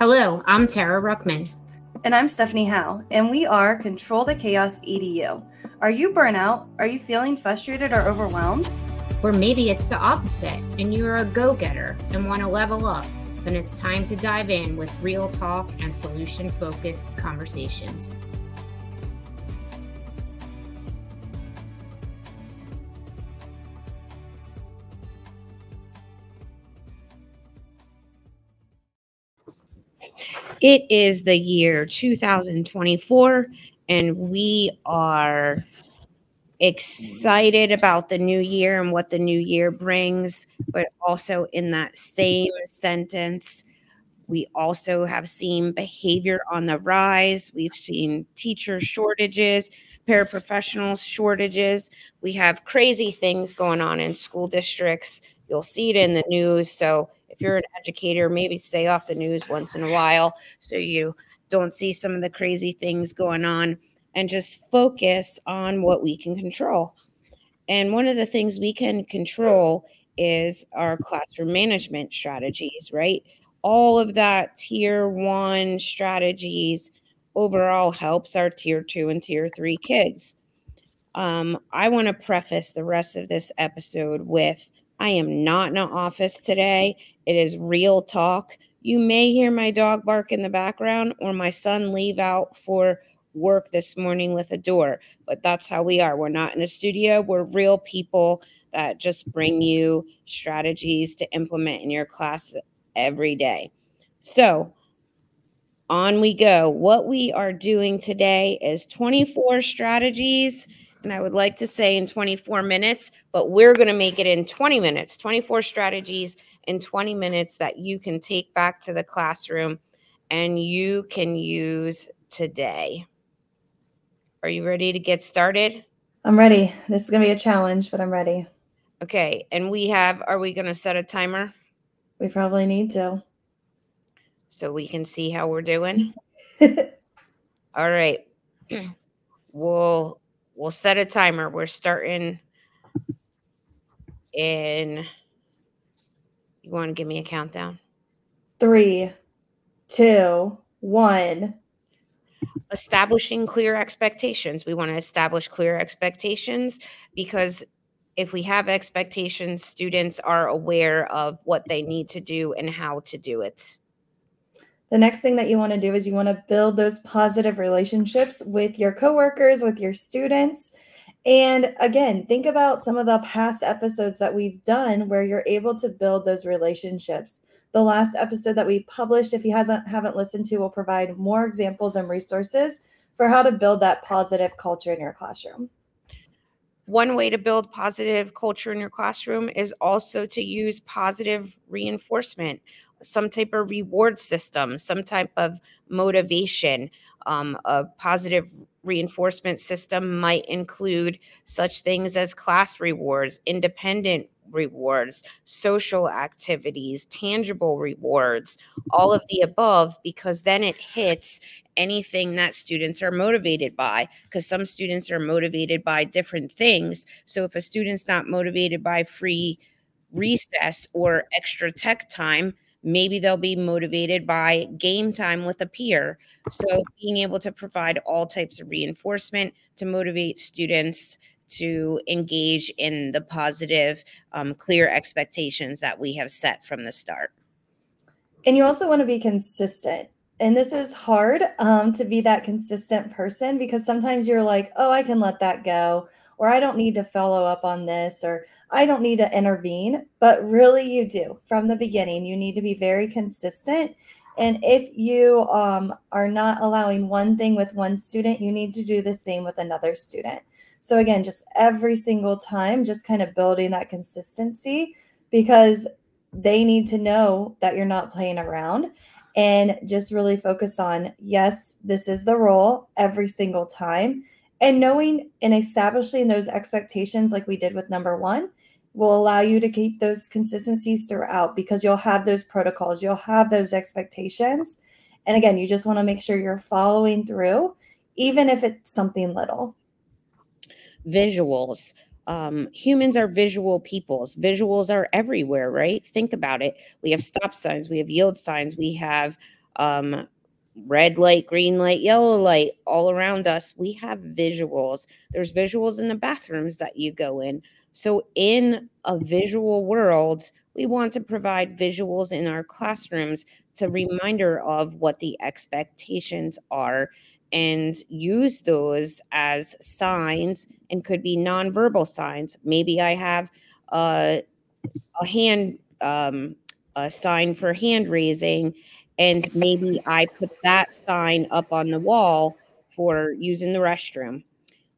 Hello, I'm Tara Ruckman. And I'm Stephanie Howe, and we are Control the Chaos EDU. Are you burnout? Are you feeling frustrated or overwhelmed? Or maybe it's the opposite and you're a go getter and want to level up. Then it's time to dive in with real talk and solution focused conversations. It is the year 2024, and we are excited about the new year and what the new year brings. But also, in that same sentence, we also have seen behavior on the rise. We've seen teacher shortages, paraprofessionals shortages. We have crazy things going on in school districts. You'll see it in the news. So, if you're an educator, maybe stay off the news once in a while so you don't see some of the crazy things going on and just focus on what we can control. And one of the things we can control is our classroom management strategies, right? All of that tier one strategies overall helps our tier two and tier three kids. Um, I want to preface the rest of this episode with I am not in an office today. It is real talk. You may hear my dog bark in the background or my son leave out for work this morning with a door, but that's how we are. We're not in a studio, we're real people that just bring you strategies to implement in your class every day. So, on we go. What we are doing today is 24 strategies and I would like to say in 24 minutes, but we're going to make it in 20 minutes 24 strategies in 20 minutes that you can take back to the classroom and you can use today. Are you ready to get started? I'm ready. This is going to be a challenge, but I'm ready. Okay. And we have, are we going to set a timer? We probably need to. So we can see how we're doing. All right. We'll we'll set a timer. We're starting in. You want to give me a countdown? Three, two, one. Establishing clear expectations. We want to establish clear expectations because if we have expectations, students are aware of what they need to do and how to do it. The next thing that you want to do is you want to build those positive relationships with your coworkers, with your students. And again, think about some of the past episodes that we've done where you're able to build those relationships. The last episode that we published, if you hasn't haven't listened to, will provide more examples and resources for how to build that positive culture in your classroom. One way to build positive culture in your classroom is also to use positive reinforcement some type of reward system, some type of motivation. Um, a positive reinforcement system might include such things as class rewards, independent rewards, social activities, tangible rewards, all of the above, because then it hits anything that students are motivated by. Because some students are motivated by different things. So if a student's not motivated by free recess or extra tech time, Maybe they'll be motivated by game time with a peer. So, being able to provide all types of reinforcement to motivate students to engage in the positive, um, clear expectations that we have set from the start. And you also want to be consistent. And this is hard um, to be that consistent person because sometimes you're like, oh, I can let that go, or I don't need to follow up on this, or I don't need to intervene, but really you do. From the beginning, you need to be very consistent. And if you um, are not allowing one thing with one student, you need to do the same with another student. So, again, just every single time, just kind of building that consistency because they need to know that you're not playing around and just really focus on yes, this is the role every single time. And knowing and establishing those expectations, like we did with number one, will allow you to keep those consistencies throughout because you'll have those protocols, you'll have those expectations. And again, you just want to make sure you're following through, even if it's something little. Visuals. um, humans are visual peoples. Visuals are everywhere, right? Think about it. We have stop signs, we have yield signs, we have um, red light, green light, yellow light all around us. We have visuals. There's visuals in the bathrooms that you go in. So, in a visual world, we want to provide visuals in our classrooms to reminder of what the expectations are and use those as signs and could be nonverbal signs. Maybe I have a, a hand um, a sign for hand raising and maybe I put that sign up on the wall for using the restroom.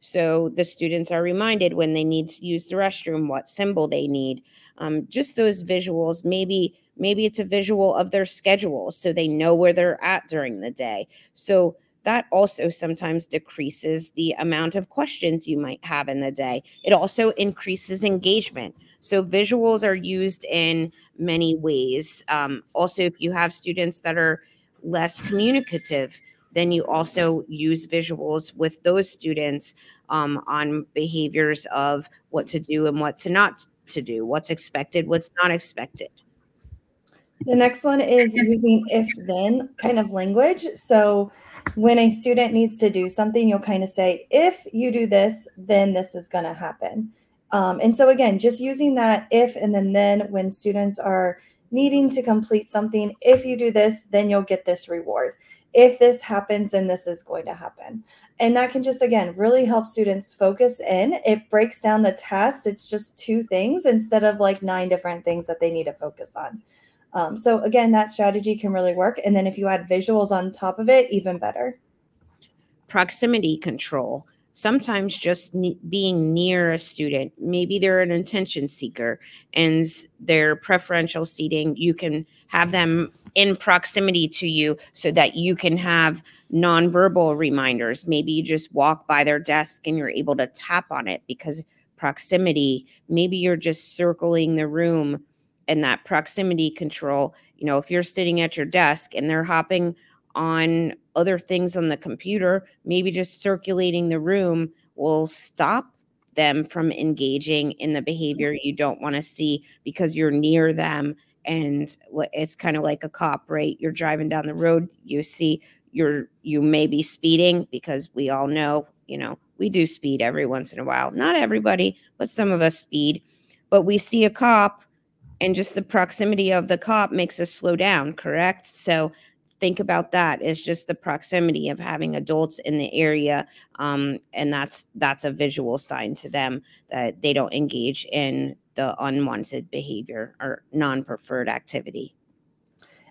So the students are reminded when they need to use the restroom what symbol they need. Um, just those visuals. Maybe maybe it's a visual of their schedule so they know where they're at during the day. So that also sometimes decreases the amount of questions you might have in the day. It also increases engagement. So visuals are used in many ways. Um, also, if you have students that are less communicative, then you also use visuals with those students um, on behaviors of what to do and what to not to do, what's expected, what's not expected. The next one is using if then kind of language. So when a student needs to do something, you'll kind of say, if you do this, then this is going to happen. Um, and so again, just using that if and then then when students are needing to complete something, if you do this, then you'll get this reward. If this happens, then this is going to happen. And that can just, again, really help students focus in. It breaks down the tasks. It's just two things instead of like nine different things that they need to focus on. Um, so, again, that strategy can really work. And then if you add visuals on top of it, even better. Proximity control sometimes just ne- being near a student. Maybe they're an attention seeker and their preferential seating. You can have them in proximity to you so that you can have nonverbal reminders. Maybe you just walk by their desk and you're able to tap on it because proximity maybe you're just circling the room and that proximity control you know if you're sitting at your desk and they're hopping on other things on the computer, maybe just circulating the room will stop them from engaging in the mm-hmm. behavior you don't want to see because you're near them and it's kind of like a cop right? You're driving down the road you see you're you may be speeding because we all know you know we do speed every once in a while. Not everybody but some of us speed. But we see a cop and just the proximity of the cop makes us slow down correct? So think about that is just the proximity of having adults in the area um, and that's that's a visual sign to them that they don't engage in the unwanted behavior or non-preferred activity.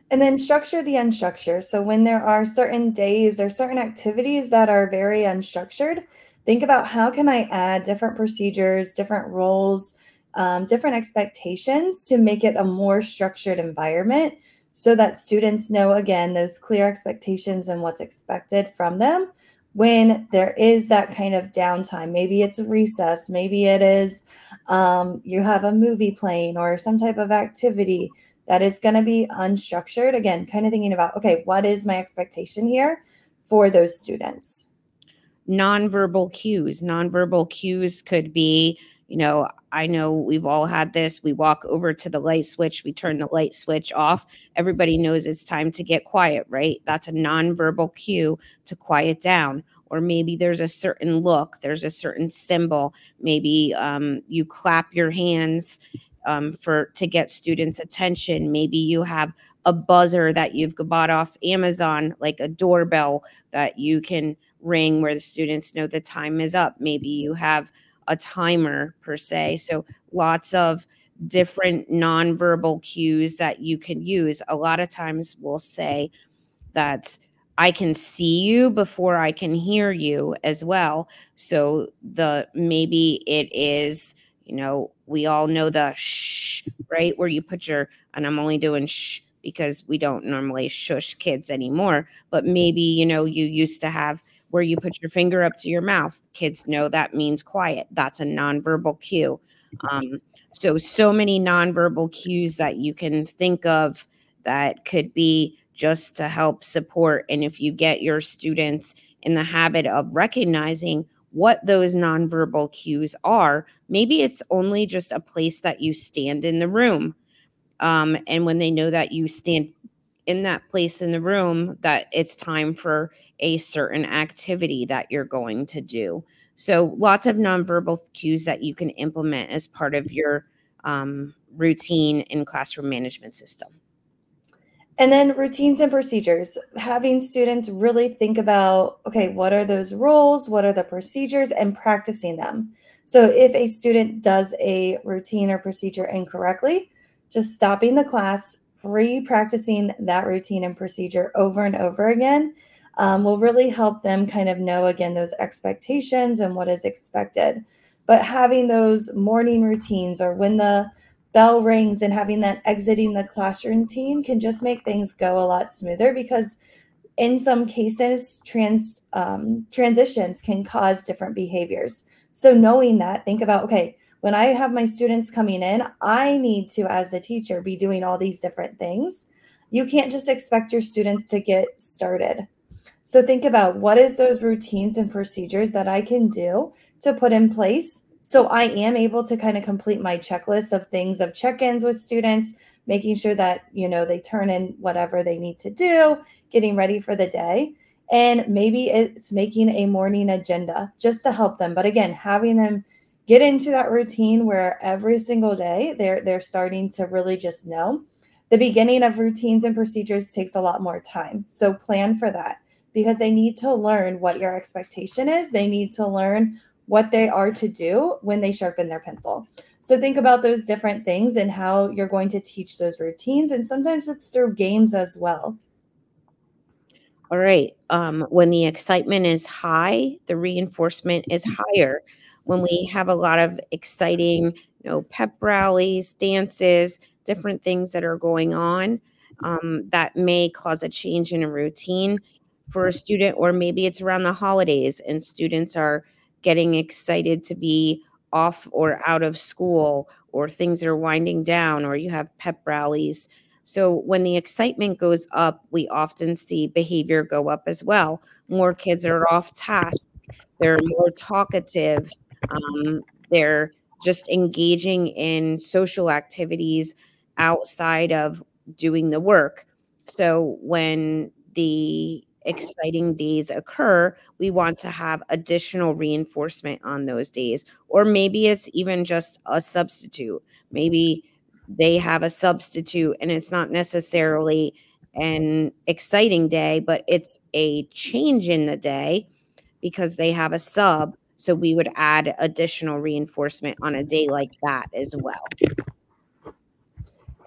And then structure the unstructured. So when there are certain days or certain activities that are very unstructured think about how can i add different procedures different roles um, different expectations to make it a more structured environment so that students know again those clear expectations and what's expected from them when there is that kind of downtime. Maybe it's a recess, maybe it is um, you have a movie playing or some type of activity that is going to be unstructured. Again, kind of thinking about, okay, what is my expectation here for those students? Nonverbal cues. Nonverbal cues could be you know, I know we've all had this. We walk over to the light switch, we turn the light switch off. Everybody knows it's time to get quiet, right? That's a nonverbal cue to quiet down. Or maybe there's a certain look, there's a certain symbol. Maybe um, you clap your hands um, for to get students' attention. Maybe you have a buzzer that you've bought off Amazon, like a doorbell that you can ring where the students know the time is up. Maybe you have a timer per se. So lots of different nonverbal cues that you can use. A lot of times we'll say that I can see you before I can hear you as well. So the maybe it is, you know, we all know the shh, right? Where you put your and I'm only doing shh because we don't normally shush kids anymore, but maybe, you know, you used to have where you put your finger up to your mouth. Kids know that means quiet. That's a nonverbal cue. Um, so, so many nonverbal cues that you can think of that could be just to help support. And if you get your students in the habit of recognizing what those nonverbal cues are. Maybe it's only just a place that you stand in the room. Um, and when they know that you stand in that place in the room, that it's time for a certain activity that you're going to do. So, lots of nonverbal cues that you can implement as part of your um, routine in classroom management system. And then routines and procedures, having students really think about okay, what are those rules? What are the procedures? And practicing them. So if a student does a routine or procedure incorrectly, just stopping the class, re practicing that routine and procedure over and over again um, will really help them kind of know again those expectations and what is expected. But having those morning routines or when the bell rings and having that exiting the classroom routine can just make things go a lot smoother because in some cases trans um, transitions can cause different behaviors so knowing that think about okay when i have my students coming in i need to as a teacher be doing all these different things you can't just expect your students to get started so think about what is those routines and procedures that i can do to put in place so I am able to kind of complete my checklist of things of check-ins with students, making sure that, you know, they turn in whatever they need to do, getting ready for the day. And maybe it's making a morning agenda just to help them. But again, having them get into that routine where every single day they're they're starting to really just know. The beginning of routines and procedures takes a lot more time. So plan for that because they need to learn what your expectation is. They need to learn what they are to do when they sharpen their pencil. So think about those different things and how you're going to teach those routines. And sometimes it's through games as well. All right. Um, when the excitement is high, the reinforcement is higher. When we have a lot of exciting, you know, pep rallies, dances, different things that are going on, um, that may cause a change in a routine for a student, or maybe it's around the holidays and students are getting excited to be off or out of school or things are winding down or you have pep rallies. So when the excitement goes up, we often see behavior go up as well. More kids are off task. They're more talkative. Um, they're just engaging in social activities outside of doing the work. So when the exciting days occur, we want to have additional reinforcement on those days. Or maybe it's even just a substitute. Maybe they have a substitute and it's not necessarily an exciting day, but it's a change in the day because they have a sub. So we would add additional reinforcement on a day like that as well.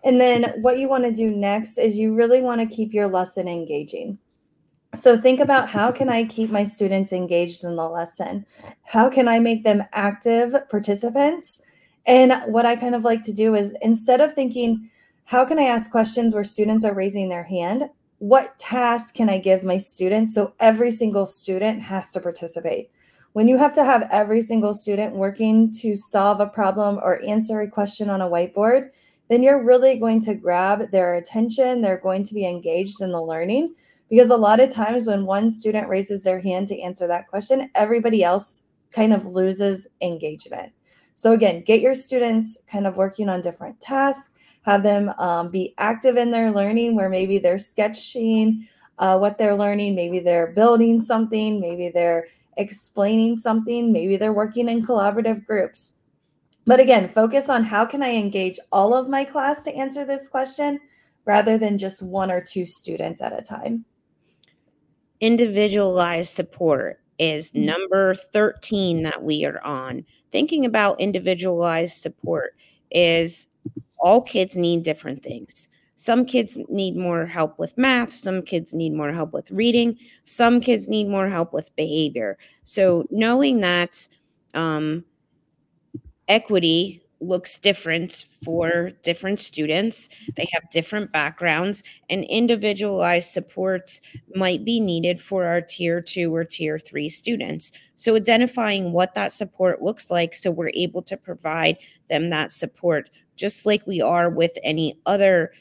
And then what you want to do next is you really want to keep your lesson engaging. So think about how can I keep my students engaged in the lesson? How can I make them active participants? And what I kind of like to do is instead of thinking, how can I ask questions where students are raising their hand? What task can I give my students so every single student has to participate? When you have to have every single student working to solve a problem or answer a question on a whiteboard, then you're really going to grab their attention. They're going to be engaged in the learning because a lot of times when one student raises their hand to answer that question, everybody else kind of loses engagement. So, again, get your students kind of working on different tasks, have them um, be active in their learning where maybe they're sketching uh, what they're learning, maybe they're building something, maybe they're explaining something, maybe they're working in collaborative groups. But again, focus on how can I engage all of my class to answer this question rather than just one or two students at a time individualized support is mm. number 13 that we are on. Thinking about individualized support is all kids need different things. Some kids need more help with math, some kids need more help with reading, some kids need more help with behavior. So, knowing that um, equity looks different for different students. They have different backgrounds, and individualized supports might be needed for our tier two or tier three students. So, identifying what that support looks like so we're able to provide them that support, just like we are with any other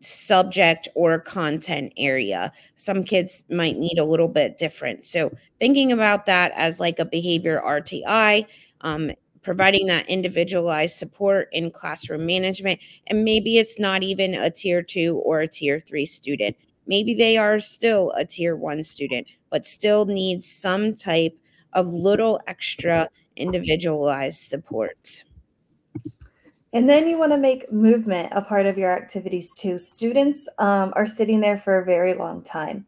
subject or content area. Some kids might need a little bit different. So, thinking about that as like a behavior RTI, um, providing that individualized support in classroom management. And maybe it's not even a tier two or a tier three student. Maybe they are still a tier one student, but still needs some type of little extra individualized support. And then you want to make movement a part of your activities too. Students um, are sitting there for a very long time.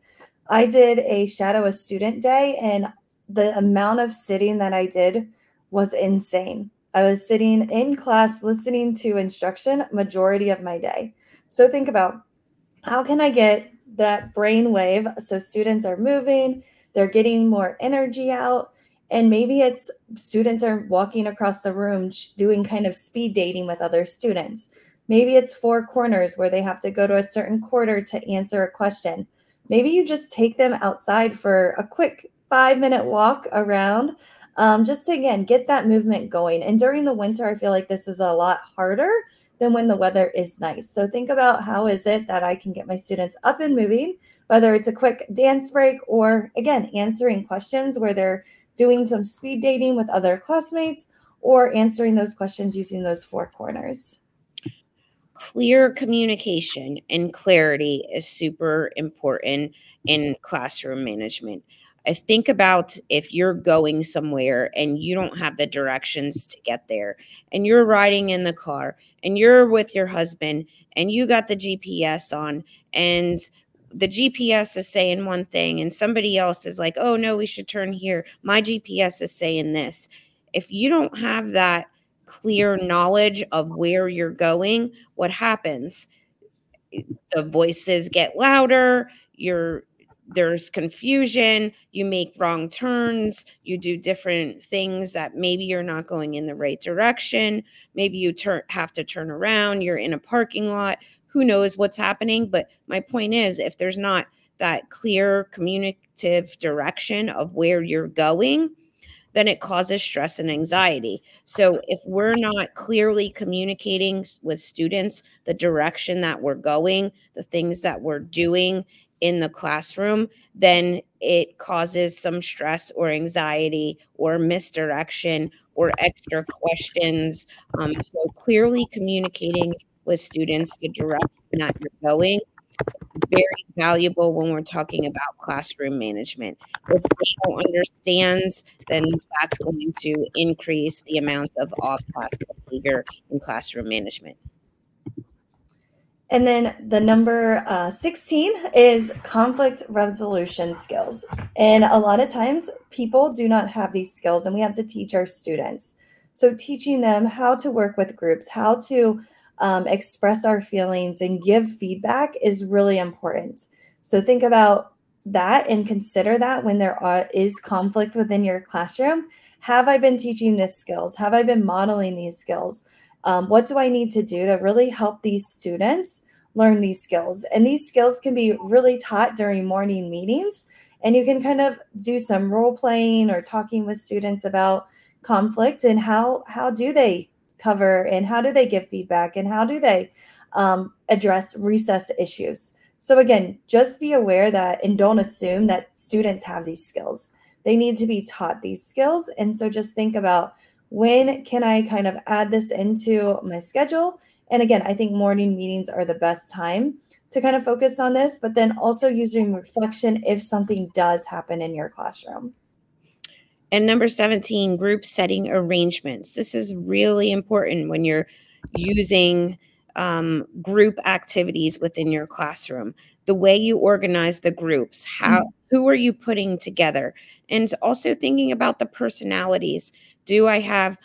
I did a shadow a student day, and the amount of sitting that I did was insane. I was sitting in class listening to instruction majority of my day. So think about how can I get that brain wave so students are moving, they're getting more energy out, and maybe it's students are walking across the room doing kind of speed dating with other students. Maybe it's four corners where they have to go to a certain quarter to answer a question. Maybe you just take them outside for a quick five minute walk around um, just to again get that movement going. And during the winter, I feel like this is a lot harder than when the weather is nice. So think about how is it that I can get my students up and moving, whether it's a quick dance break or again answering questions where they're doing some speed dating with other classmates, or answering those questions using those four corners. Clear communication and clarity is super important in classroom management. I think about if you're going somewhere and you don't have the directions to get there, and you're riding in the car and you're with your husband and you got the GPS on, and the GPS is saying one thing and somebody else is like, oh no, we should turn here. My GPS is saying this. If you don't have that clear knowledge of where you're going, what happens? The voices get louder, you're there's confusion, you make wrong turns, you do different things that maybe you're not going in the right direction, maybe you turn have to turn around, you're in a parking lot who knows what's happening. But my point is, if there's not that clear communicative direction of where you're going, then it causes stress and anxiety. So if we're not clearly communicating with students the direction that we're going, the things that we're doing in the classroom, then it causes some stress or anxiety or misdirection or extra questions. Um, so clearly communicating with students the direction that you're going very valuable when we're talking about classroom management. If they don't understand, then that's going to increase the amount of off class behavior in classroom management. And then the number uh, 16 is conflict resolution skills. And a lot of times people do not have these skills, and we have to teach our students. So, teaching them how to work with groups, how to um, express our feelings and give feedback is really important. So think about that and consider that when there are, is conflict within your classroom. Have I been teaching these skills? Have I been modeling these skills? Um, what do I need to do to really help these students learn these skills? And these skills can be really taught during morning meetings. And you can kind of do some role playing or talking with students about conflict and how how do they cover and how do they give feedback and how do they um, address recess issues. So again just be aware that and don't assume that students have these skills. They need to be taught these skills. And so just think about when can i kind of add this into my schedule? And again i think morning meetings are the best time to kind of focus on this but then also using reflection if something does happen in your classroom and number 17, group setting arrangements. This is really important when you're using um, group activities within your classroom. The way you organize the groups, how mm-hmm. who are you putting together, and also thinking about the personalities. Do I have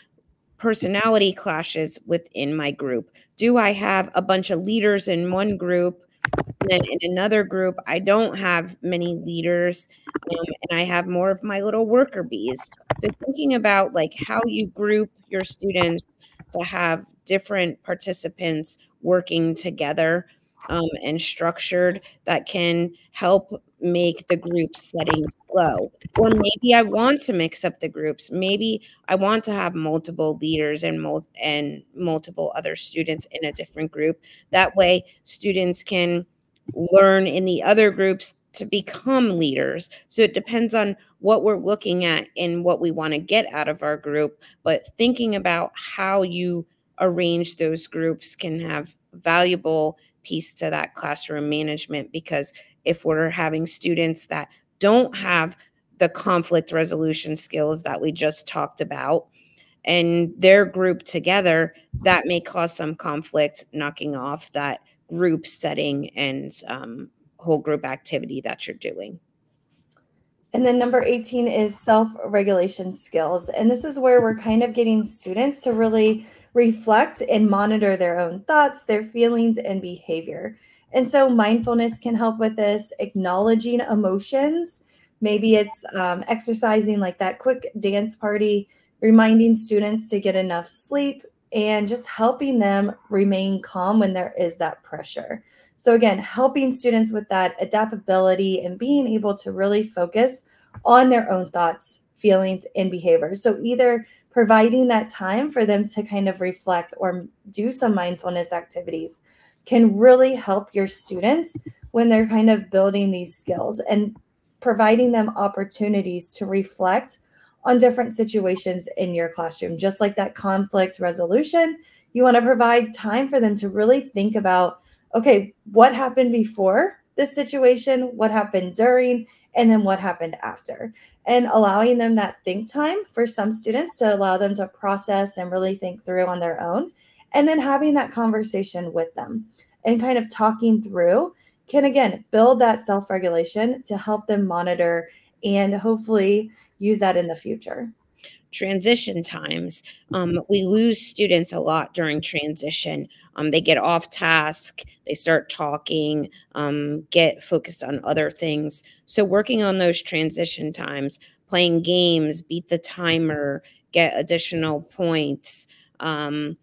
personality clashes within my group? Do I have a bunch of leaders in one group and then in another group, I don't have many leaders um, and I have more of my little worker bees. So thinking about like how you group your students to have different participants working together um, and structured that can help make the group setting flow. Or maybe I want to mix up the groups. Maybe I want to have multiple leaders and mul- and multiple other students in a different group. That way students can learn in the other groups to become leaders. So it depends on what we're looking at and what we want to get out of our group, but thinking about how you arrange those groups can have valuable piece to that classroom management because if we're having students that don't have the conflict resolution skills that we just talked about and they're grouped together, that may cause some conflict, knocking off that group setting and um, whole group activity that you're doing. And then number 18 is self regulation skills. And this is where we're kind of getting students to really reflect and monitor their own thoughts, their feelings, and behavior. And so mindfulness can help with this, acknowledging emotions. Maybe it's um, exercising like that quick dance party, reminding students to get enough sleep, and just helping them remain calm when there is that pressure. So, again, helping students with that adaptability and being able to really focus on their own thoughts, feelings, and behaviors. So, either providing that time for them to kind of reflect or do some mindfulness activities can really help your students when they're kind of building these skills and providing them opportunities to reflect on different situations in your classroom. Just like that conflict resolution, you want to provide time for them to really think about okay, what happened before this situation, what happened during, and then what happened after. And allowing them that think time for some students to allow them to process and really think through on their own. And then having that conversation with them and kind of talking through can again build that self regulation to help them monitor and hopefully use that in the future. Transition times. Um, we lose students a lot during transition. Um, they get off task they start talking um, get focused on other things. So working on those transition times playing games beat the timer get additional points um,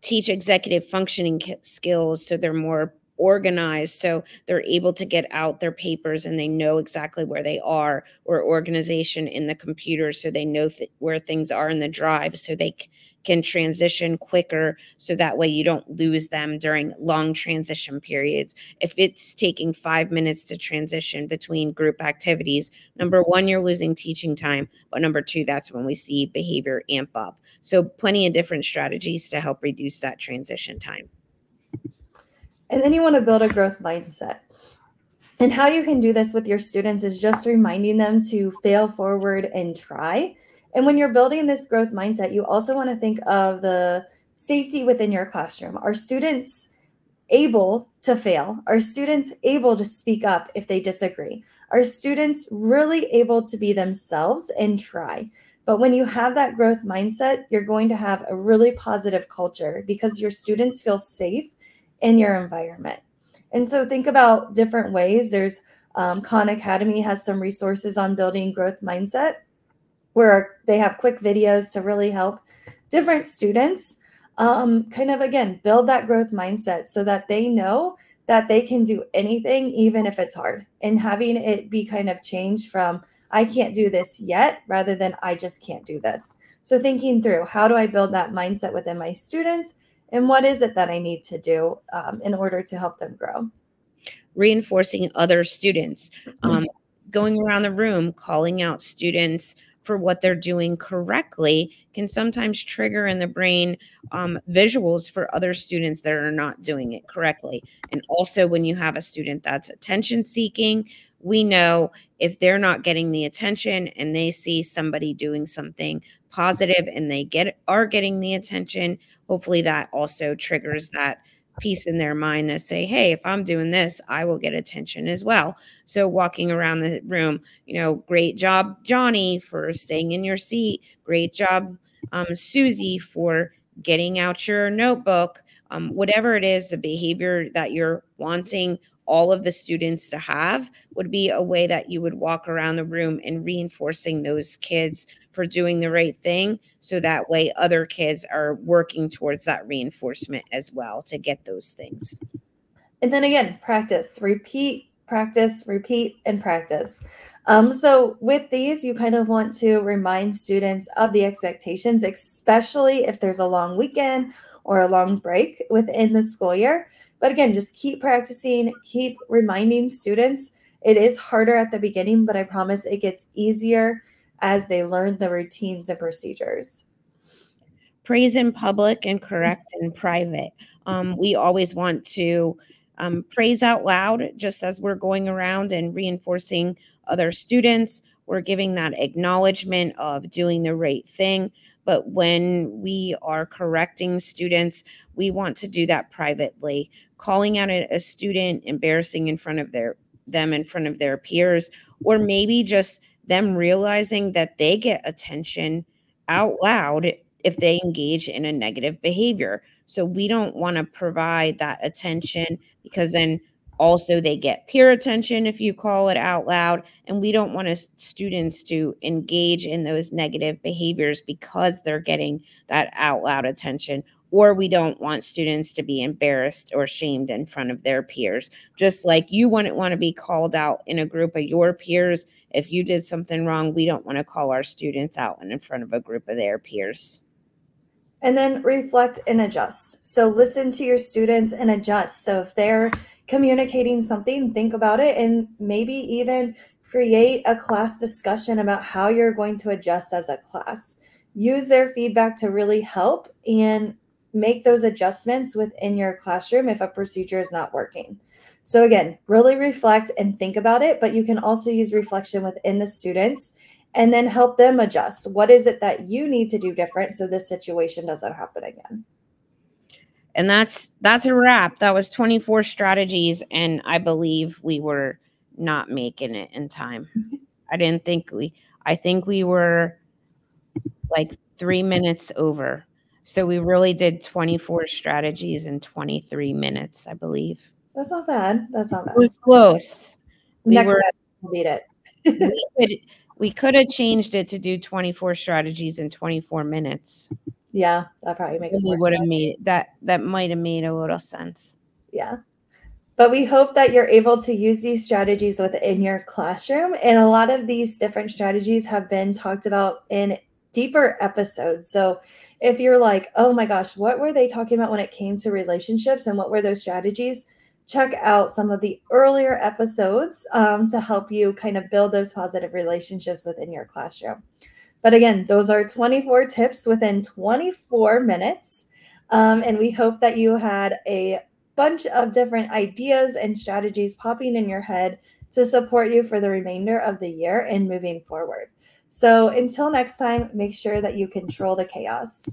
teach executive functioning skills so they're more organized so they're able to get out their papers and they know exactly where they are or organization in the computer so they know th- where things are in the drive so they c- can transition quicker so that way you don't lose them during long transition periods if it's taking 5 minutes to transition between group activities number 1 you're losing teaching time but number 2 that's when we see behavior amp up so plenty of different strategies to help reduce that transition time and then you want to build a growth mindset. And how you can do this with your students is just reminding them to fail forward and try. And when you're building this growth mindset, you also want to think of the safety within your classroom. Are students able to fail? Are students able to speak up if they disagree? Are students really able to be themselves and try? But when you have that growth mindset, you're going to have a really positive culture because your students feel safe in your environment. And so think about different ways. There's um, Khan Academy has some resources on building growth mindset where they have quick videos to really help different students um, kind of again build that growth mindset so that they know that they can do anything even if it's hard. And having it be kind of changed from i can't do this yet rather than i just can't do this. So thinking through how do i build that mindset within my students and what is it that I need to do um, in order to help them grow? Reinforcing other students, um, going around the room, calling out students for what they're doing correctly can sometimes trigger in the brain um, visuals for other students that are not doing it correctly. And also, when you have a student that's attention seeking, we know if they're not getting the attention and they see somebody doing something positive and they get are getting the attention hopefully that also triggers that piece in their mind to say hey if i'm doing this i will get attention as well. So walking around the room you know great job johnny for staying in your seat. Great job um, susie for getting out your notebook. Um, whatever it is the behavior that you're wanting all of the students to have would be a way that you would walk around the room and reinforcing those kids for doing the right thing so that way other kids are working towards that reinforcement as well to get those things and then again practice repeat practice, repeat, and practice. Um, so, with these, you kind of want to remind students of the expectations, especially if there's a long weekend or a long break within the school year. But again, just keep practicing, keep reminding students. It is harder at the beginning, but I promise it gets easier as they learn the routines and procedures. Praise in public and correct in private. Um, we always want to um, praise out loud just as we're going around and reinforcing other students. We're giving that acknowledgement of doing the right thing. But when we are correcting students, we want to do that privately. Calling out a, student, embarrassing in front of their them in front of their peers, or maybe just them realizing that they get attention out loud if they engage in a negative behavior. So we don't want to provide that attention because then also they get peer attention if you call it out loud and we don't want students to engage in those negative behaviors because they're getting that out loud attention or we don't want students to be embarrassed or shamed in front of their peers. Just like you wouldn't want to be called out in a group of your peers if you did something wrong, we don't want to call our students out in front of a group of their peers. And then reflect and adjust. So listen to your students and adjust. So if they're communicating something, think about it and maybe even create a class discussion about how you're going to adjust as a class. Use their feedback to really help and make those adjustments within your classroom if a procedure is not working. So, again, really reflect and think about it, but you can also use reflection within the students and then help them adjust. What is it that you need to do different so this situation doesn't happen again? And that's that's a wrap. That was 24 strategies and I believe we were not making it in time. I didn't think we I think we were like 3 minutes over. So we really did mm-hmm. 24 strategies in 23 minutes, I believe. That's not bad. That's not bad. We close. We Next were, we'll beat it. we could we could have changed it to do 24 strategies in 24 minutes. Yeah, that probably makes we would have made that that might have made a little sense. Yeah. But we hope that you're able to use these strategies within your classroom. And a lot of these different strategies have been talked about in deeper episodes. So if you're like, oh my gosh, what were they talking about when it came to relationships and what were those strategies? Check out some of the earlier episodes um, to help you kind of build those positive relationships within your classroom. But again, those are 24 tips within 24 minutes. Um, and we hope that you had a bunch of different ideas and strategies popping in your head to support you for the remainder of the year and moving forward. So until next time, make sure that you control the chaos.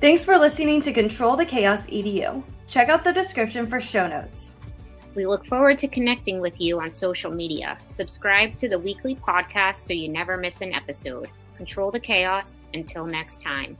Thanks for listening to Control the Chaos EDU. Check out the description for show notes. We look forward to connecting with you on social media. Subscribe to the weekly podcast so you never miss an episode. Control the chaos. Until next time.